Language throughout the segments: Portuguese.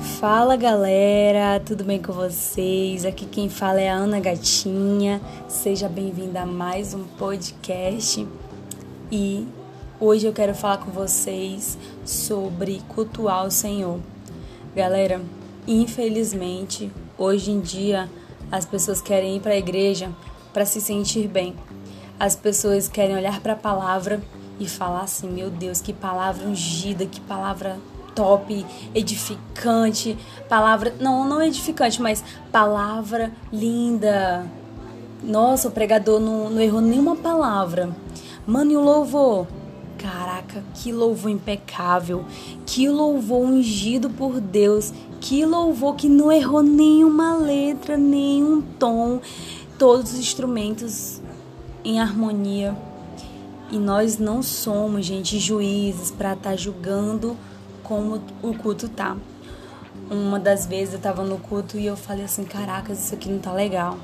Fala galera, tudo bem com vocês? Aqui quem fala é a Ana Gatinha. Seja bem-vinda a mais um podcast. E hoje eu quero falar com vocês sobre cultuar o Senhor. Galera, infelizmente, hoje em dia as pessoas querem ir para a igreja para se sentir bem. As pessoas querem olhar para a palavra e falar assim: "Meu Deus, que palavra ungida, que palavra top, edificante, palavra, não, não edificante, mas palavra linda. Nossa, o pregador não, não errou nenhuma palavra. Mano, e o louvor? Caraca, que louvor impecável, que louvor ungido por Deus, que louvor que não errou nenhuma letra, nenhum tom, todos os instrumentos em harmonia. E nós não somos, gente, juízes para estar tá julgando como o culto tá. Uma das vezes eu tava no culto e eu falei assim, caracas, isso aqui não tá legal.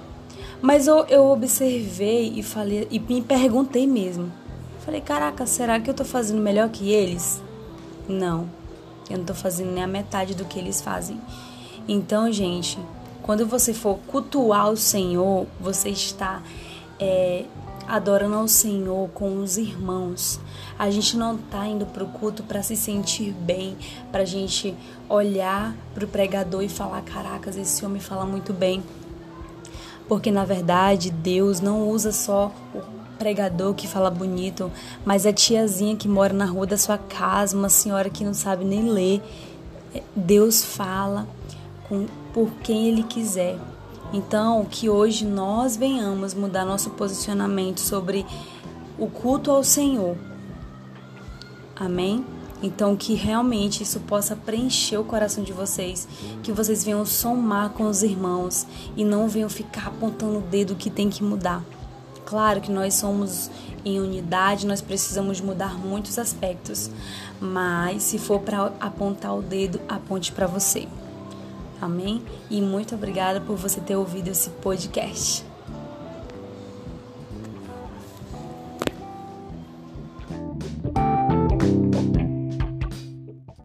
Mas eu, eu observei e falei e me perguntei mesmo. Falei, caraca, será que eu tô fazendo melhor que eles? Não. Eu não tô fazendo nem a metade do que eles fazem. Então, gente, quando você for cultuar o Senhor, você está é, adorando ao Senhor com os irmãos. A gente não está indo para o culto para se sentir bem, para a gente olhar para o pregador e falar: caracas, esse homem fala muito bem. Porque na verdade Deus não usa só o pregador que fala bonito, mas a tiazinha que mora na rua da sua casa, uma senhora que não sabe nem ler. Deus fala com, por quem Ele quiser. Então, que hoje nós venhamos mudar nosso posicionamento sobre o culto ao Senhor. Amém? Então, que realmente isso possa preencher o coração de vocês, que vocês venham somar com os irmãos e não venham ficar apontando o dedo que tem que mudar. Claro que nós somos em unidade, nós precisamos mudar muitos aspectos, mas se for para apontar o dedo, aponte para você. Amém? E muito obrigada por você ter ouvido esse podcast.